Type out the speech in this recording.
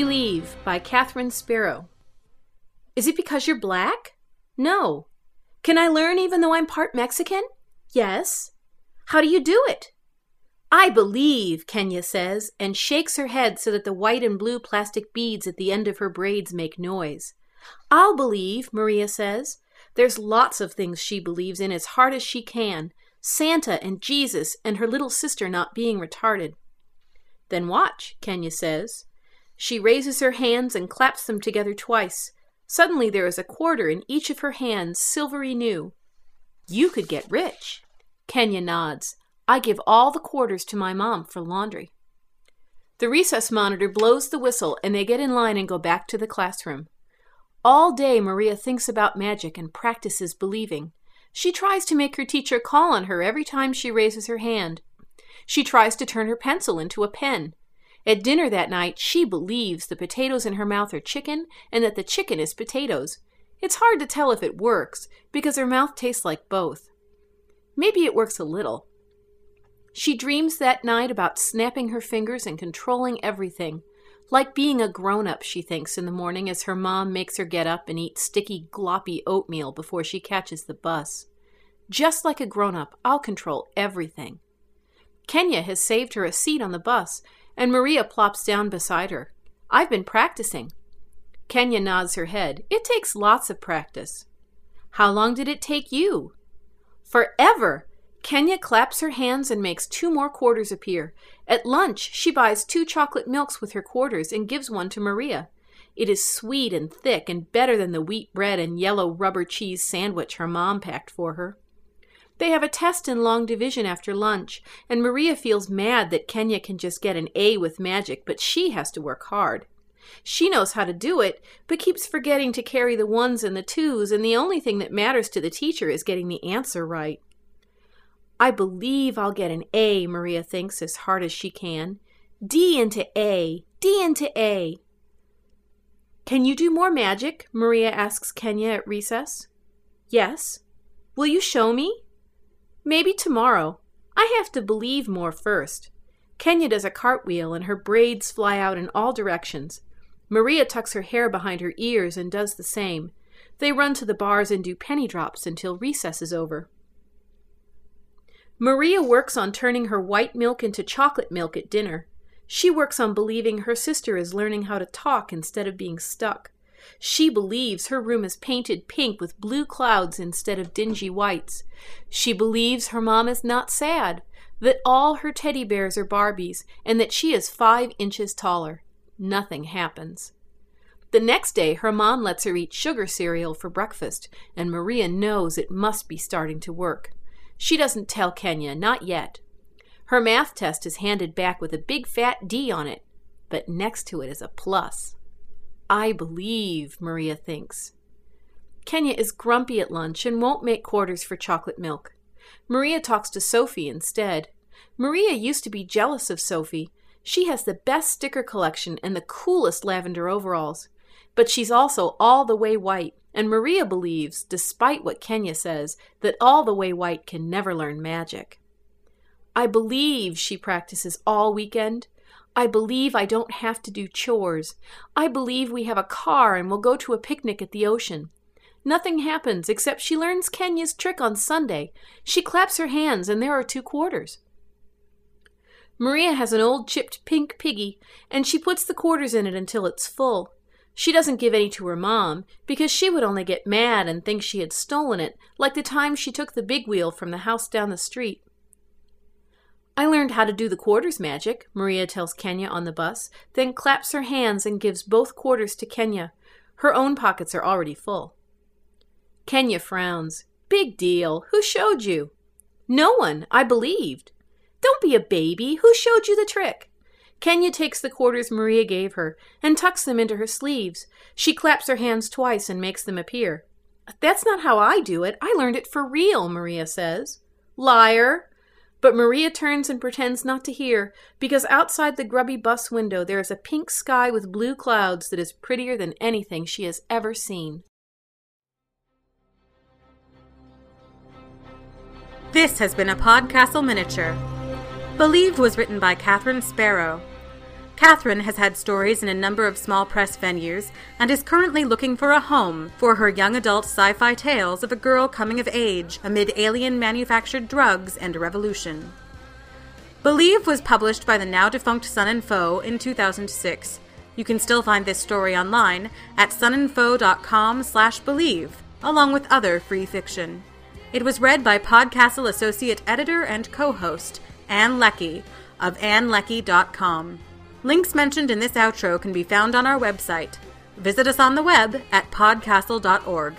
Believe by Catherine Sparrow. Is it because you're black? No. Can I learn even though I'm part Mexican? Yes. How do you do it? I believe, Kenya says, and shakes her head so that the white and blue plastic beads at the end of her braids make noise. I'll believe, Maria says. There's lots of things she believes in as hard as she can Santa and Jesus and her little sister not being retarded. Then watch, Kenya says. She raises her hands and claps them together twice. Suddenly there is a quarter in each of her hands, silvery new. You could get rich. Kenya nods. I give all the quarters to my mom for laundry. The recess monitor blows the whistle and they get in line and go back to the classroom. All day Maria thinks about magic and practices believing. She tries to make her teacher call on her every time she raises her hand. She tries to turn her pencil into a pen. At dinner that night, she believes the potatoes in her mouth are chicken and that the chicken is potatoes. It's hard to tell if it works because her mouth tastes like both. Maybe it works a little. She dreams that night about snapping her fingers and controlling everything. Like being a grown up, she thinks in the morning as her mom makes her get up and eat sticky, gloppy oatmeal before she catches the bus. Just like a grown up, I'll control everything. Kenya has saved her a seat on the bus and Maria plops down beside her. I've been practicing. Kenya nods her head. It takes lots of practice. How long did it take you? Forever. Kenya claps her hands and makes two more quarters appear. At lunch, she buys two chocolate milks with her quarters and gives one to Maria. It is sweet and thick and better than the wheat bread and yellow rubber cheese sandwich her mom packed for her. They have a test in long division after lunch, and Maria feels mad that Kenya can just get an A with magic, but she has to work hard. She knows how to do it, but keeps forgetting to carry the ones and the twos, and the only thing that matters to the teacher is getting the answer right. I believe I'll get an A, Maria thinks as hard as she can. D into A, D into A. Can you do more magic? Maria asks Kenya at recess. Yes. Will you show me? Maybe tomorrow. I have to believe more first. Kenya does a cartwheel and her braids fly out in all directions. Maria tucks her hair behind her ears and does the same. They run to the bars and do penny drops until recess is over. Maria works on turning her white milk into chocolate milk at dinner. She works on believing her sister is learning how to talk instead of being stuck. She believes her room is painted pink with blue clouds instead of dingy whites. She believes her mom is not sad, that all her teddy bears are Barbies, and that she is five inches taller. Nothing happens. The next day, her mom lets her eat sugar cereal for breakfast, and Maria knows it must be starting to work. She doesn't tell Kenya, not yet. Her math test is handed back with a big fat D on it, but next to it is a plus. I believe, Maria thinks. Kenya is grumpy at lunch and won't make quarters for chocolate milk. Maria talks to Sophie instead. Maria used to be jealous of Sophie. She has the best sticker collection and the coolest lavender overalls. But she's also all the way white, and Maria believes, despite what Kenya says, that all the way white can never learn magic. I believe she practices all weekend. I believe I don't have to do chores. I believe we have a car and we'll go to a picnic at the ocean. Nothing happens except she learns Kenya's trick on Sunday. She claps her hands and there are two quarters. Maria has an old chipped pink piggy, and she puts the quarters in it until it's full. She doesn't give any to her mom, because she would only get mad and think she had stolen it, like the time she took the big wheel from the house down the street. I learned how to do the quarters magic, Maria tells Kenya on the bus, then claps her hands and gives both quarters to Kenya. Her own pockets are already full. Kenya frowns. Big deal. Who showed you? No one. I believed. Don't be a baby. Who showed you the trick? Kenya takes the quarters Maria gave her and tucks them into her sleeves. She claps her hands twice and makes them appear. That's not how I do it. I learned it for real, Maria says. Liar, but Maria turns and pretends not to hear, because outside the grubby bus window there is a pink sky with blue clouds that is prettier than anything she has ever seen. This has been a Podcastle miniature. Believed was written by Catherine Sparrow. Catherine has had stories in a number of small press venues and is currently looking for a home for her young adult sci fi tales of a girl coming of age amid alien manufactured drugs and a revolution. Believe was published by the now defunct Son and Foe in 2006. You can still find this story online at sonandfoe.com slash believe, along with other free fiction. It was read by Podcastle Associate Editor and co-host Ann Leckie of annleckie.com. Links mentioned in this outro can be found on our website. Visit us on the web at podcastle.org.